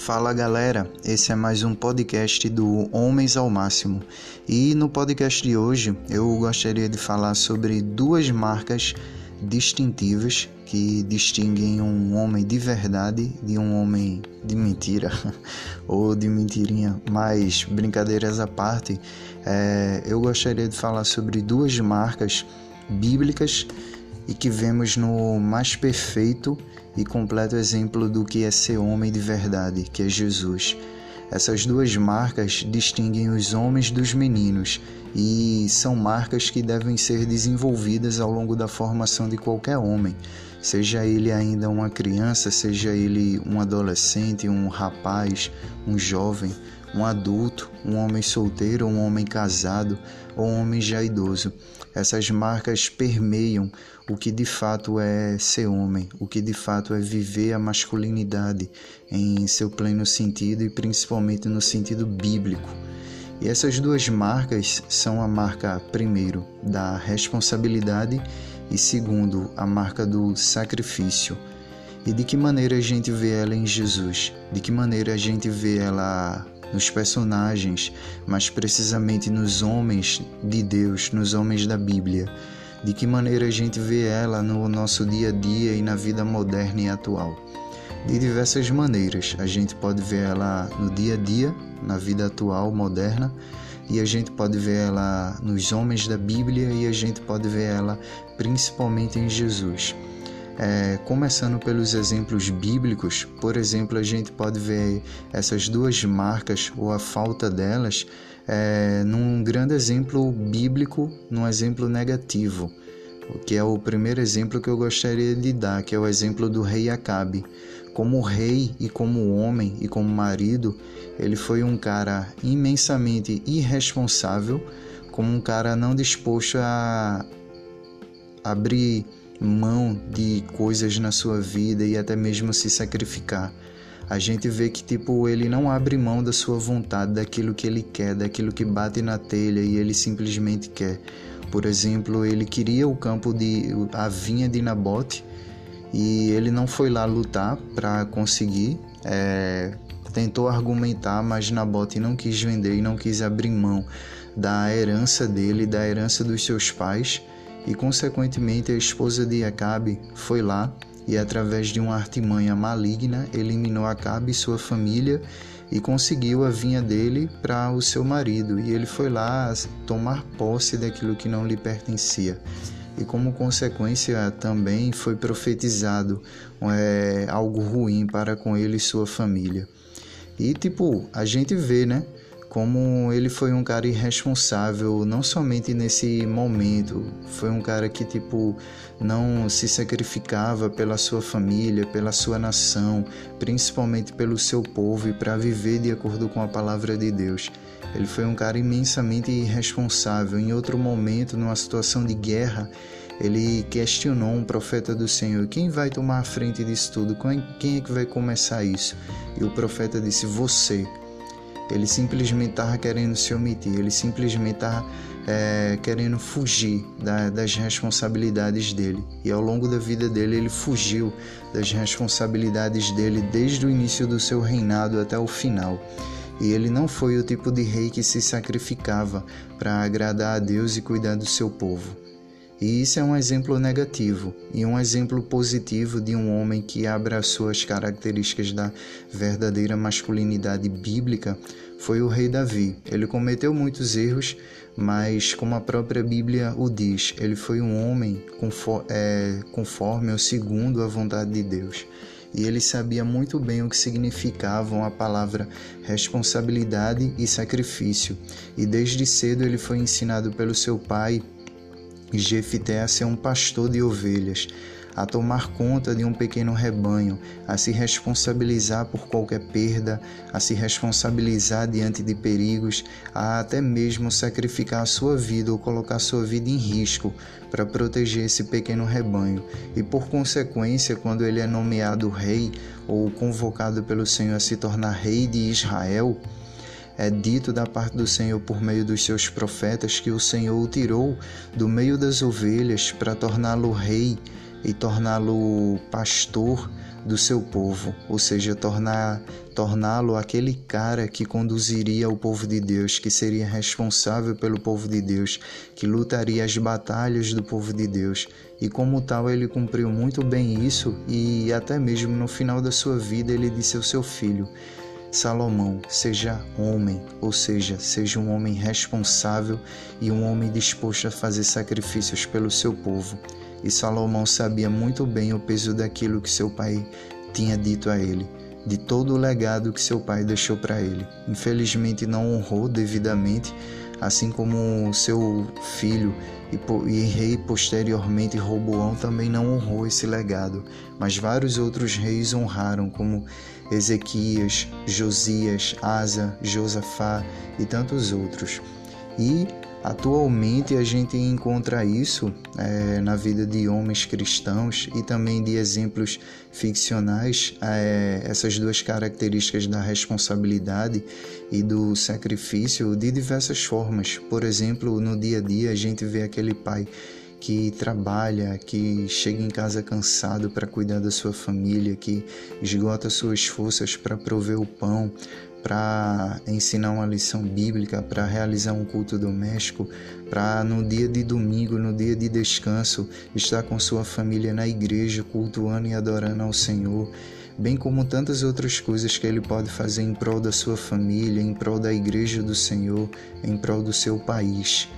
Fala galera, esse é mais um podcast do Homens ao Máximo. E no podcast de hoje eu gostaria de falar sobre duas marcas distintivas que distinguem um homem de verdade de um homem de mentira ou de mentirinha, mas brincadeiras à parte, é, eu gostaria de falar sobre duas marcas bíblicas e que vemos no mais perfeito e completo exemplo do que é ser homem de verdade, que é Jesus. Essas duas marcas distinguem os homens dos meninos e são marcas que devem ser desenvolvidas ao longo da formação de qualquer homem, seja ele ainda uma criança, seja ele um adolescente, um rapaz, um jovem, um adulto, um homem solteiro, um homem casado ou um homem já idoso. Essas marcas permeiam o que de fato é ser homem, o que de fato é viver a masculinidade em seu pleno sentido e principalmente no sentido bíblico. E essas duas marcas são a marca, primeiro, da responsabilidade e, segundo, a marca do sacrifício. E de que maneira a gente vê ela em Jesus? De que maneira a gente vê ela nos personagens, mas precisamente nos homens de Deus, nos homens da Bíblia. De que maneira a gente vê ela no nosso dia a dia e na vida moderna e atual? De diversas maneiras. A gente pode ver ela no dia a dia, na vida atual, moderna, e a gente pode ver ela nos homens da Bíblia e a gente pode ver ela principalmente em Jesus. É, começando pelos exemplos bíblicos, por exemplo, a gente pode ver essas duas marcas ou a falta delas é, num grande exemplo bíblico, num exemplo negativo, que é o primeiro exemplo que eu gostaria de dar, que é o exemplo do rei Acabe. Como rei e como homem e como marido, ele foi um cara imensamente irresponsável, como um cara não disposto a abrir mão de coisas na sua vida e até mesmo se sacrificar. A gente vê que tipo ele não abre mão da sua vontade, daquilo que ele quer, daquilo que bate na telha e ele simplesmente quer. Por exemplo, ele queria o campo de a vinha de Nabote e ele não foi lá lutar para conseguir. É, tentou argumentar, mas Nabote não quis vender e não quis abrir mão da herança dele, da herança dos seus pais e, consequentemente, a esposa de Acabe foi lá e, através de uma artimanha maligna, eliminou Acabe e sua família e conseguiu a vinha dele para o seu marido. E ele foi lá tomar posse daquilo que não lhe pertencia. E como consequência também foi profetizado é, algo ruim para com ele e sua família. E tipo, a gente vê, né? Como ele foi um cara irresponsável, não somente nesse momento, foi um cara que tipo não se sacrificava pela sua família, pela sua nação, principalmente pelo seu povo e para viver de acordo com a palavra de Deus. Ele foi um cara imensamente irresponsável. Em outro momento, numa situação de guerra, ele questionou um profeta do Senhor: quem vai tomar a frente disso tudo? Quem é que vai começar isso? E o profeta disse: Você. Ele simplesmente estava querendo se omitir, ele simplesmente estava é, querendo fugir da, das responsabilidades dele. E ao longo da vida dele, ele fugiu das responsabilidades dele desde o início do seu reinado até o final. E ele não foi o tipo de rei que se sacrificava para agradar a Deus e cuidar do seu povo. E isso é um exemplo negativo e um exemplo positivo de um homem que abraçou as características da verdadeira masculinidade bíblica foi o rei Davi. Ele cometeu muitos erros, mas como a própria Bíblia o diz, ele foi um homem é, conforme ou segundo a vontade de Deus. E ele sabia muito bem o que significavam a palavra responsabilidade e sacrifício. E desde cedo ele foi ensinado pelo seu pai Jefité a ser um pastor de ovelhas, a tomar conta de um pequeno rebanho, a se responsabilizar por qualquer perda, a se responsabilizar diante de perigos, a até mesmo sacrificar a sua vida ou colocar sua vida em risco para proteger esse pequeno rebanho. E por consequência, quando ele é nomeado rei ou convocado pelo Senhor a se tornar rei de Israel, é dito da parte do Senhor por meio dos seus profetas que o Senhor o tirou do meio das ovelhas para torná-lo rei e torná-lo pastor do seu povo, ou seja, tornar torná-lo aquele cara que conduziria o povo de Deus, que seria responsável pelo povo de Deus, que lutaria as batalhas do povo de Deus. E como tal, ele cumpriu muito bem isso e até mesmo no final da sua vida ele disse ao seu filho: Salomão, seja homem, ou seja, seja um homem responsável e um homem disposto a fazer sacrifícios pelo seu povo. E Salomão sabia muito bem o peso daquilo que seu pai tinha dito a ele, de todo o legado que seu pai deixou para ele. Infelizmente não honrou devidamente, assim como seu filho e, rei posteriormente Roboão também não honrou esse legado, mas vários outros reis honraram, como Ezequias, Josias, Asa, Josafá e tantos outros. E Atualmente a gente encontra isso é, na vida de homens cristãos e também de exemplos ficcionais, é, essas duas características da responsabilidade e do sacrifício de diversas formas. Por exemplo, no dia a dia a gente vê aquele pai que trabalha, que chega em casa cansado para cuidar da sua família, que esgota suas forças para prover o pão, para ensinar uma lição bíblica, para realizar um culto doméstico, para no dia de domingo, no dia de descanso, estar com sua família na igreja, cultuando e adorando ao Senhor, bem como tantas outras coisas que ele pode fazer em prol da sua família, em prol da igreja do Senhor, em prol do seu país.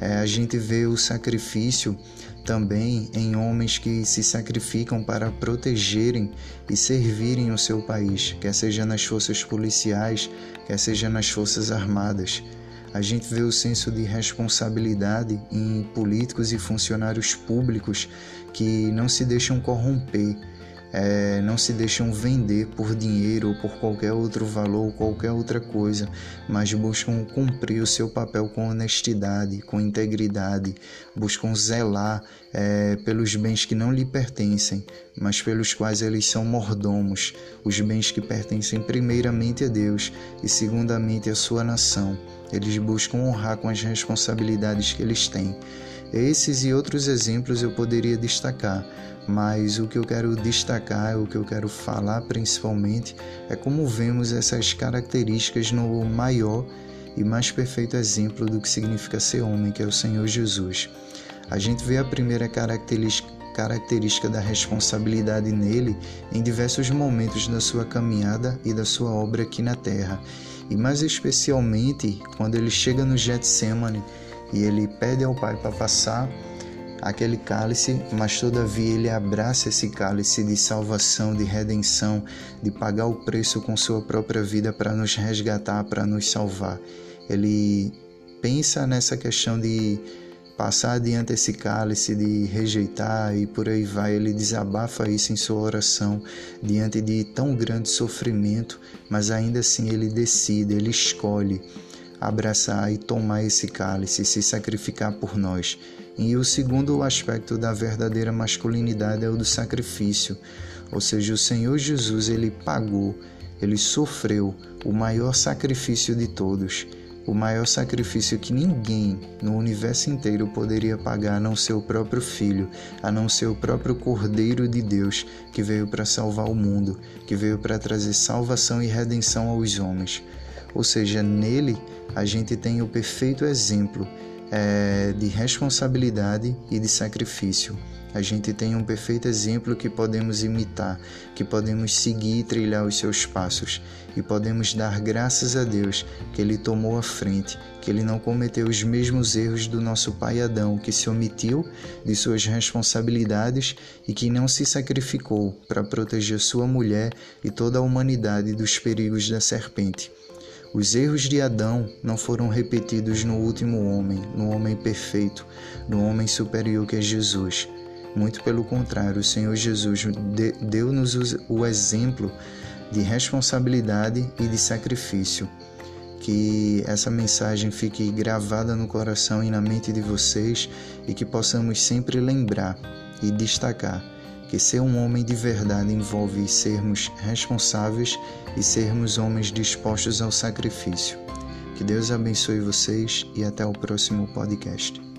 É, a gente vê o sacrifício também em homens que se sacrificam para protegerem e servirem o seu país, quer seja nas forças policiais, quer seja nas forças armadas. A gente vê o senso de responsabilidade em políticos e funcionários públicos que não se deixam corromper é, não se deixam vender por dinheiro ou por qualquer outro valor ou qualquer outra coisa, mas buscam cumprir o seu papel com honestidade, com integridade, buscam zelar é, pelos bens que não lhe pertencem, mas pelos quais eles são mordomos, os bens que pertencem primeiramente a Deus e segundamente à sua nação. Eles buscam honrar com as responsabilidades que eles têm. Esses e outros exemplos eu poderia destacar, mas o que eu quero destacar, o que eu quero falar principalmente, é como vemos essas características no maior e mais perfeito exemplo do que significa ser homem, que é o Senhor Jesus. A gente vê a primeira característica, característica da responsabilidade nele em diversos momentos da sua caminhada e da sua obra aqui na terra, e mais especialmente quando ele chega no Getsemane e ele pede ao Pai para passar aquele cálice, mas todavia ele abraça esse cálice de salvação, de redenção, de pagar o preço com sua própria vida para nos resgatar, para nos salvar. Ele pensa nessa questão de passar adiante esse cálice, de rejeitar e por aí vai. Ele desabafa isso em sua oração diante de tão grande sofrimento, mas ainda assim ele decide, ele escolhe abraçar e tomar esse cálice, se sacrificar por nós. E o segundo aspecto da verdadeira masculinidade é o do sacrifício, ou seja, o Senhor Jesus ele pagou, ele sofreu o maior sacrifício de todos, o maior sacrifício que ninguém no universo inteiro poderia pagar, a não ser o próprio Filho, a não ser o próprio Cordeiro de Deus que veio para salvar o mundo, que veio para trazer salvação e redenção aos homens. Ou seja, nele a gente tem o perfeito exemplo é, de responsabilidade e de sacrifício. A gente tem um perfeito exemplo que podemos imitar, que podemos seguir e trilhar os seus passos, e podemos dar graças a Deus que Ele tomou a frente, que Ele não cometeu os mesmos erros do nosso pai Adão, que se omitiu de suas responsabilidades e que não se sacrificou para proteger sua mulher e toda a humanidade dos perigos da serpente. Os erros de Adão não foram repetidos no último homem, no homem perfeito, no homem superior que é Jesus. Muito pelo contrário, o Senhor Jesus deu-nos o exemplo de responsabilidade e de sacrifício. Que essa mensagem fique gravada no coração e na mente de vocês e que possamos sempre lembrar e destacar que ser um homem de verdade envolve sermos responsáveis e sermos homens dispostos ao sacrifício. Que Deus abençoe vocês e até o próximo podcast.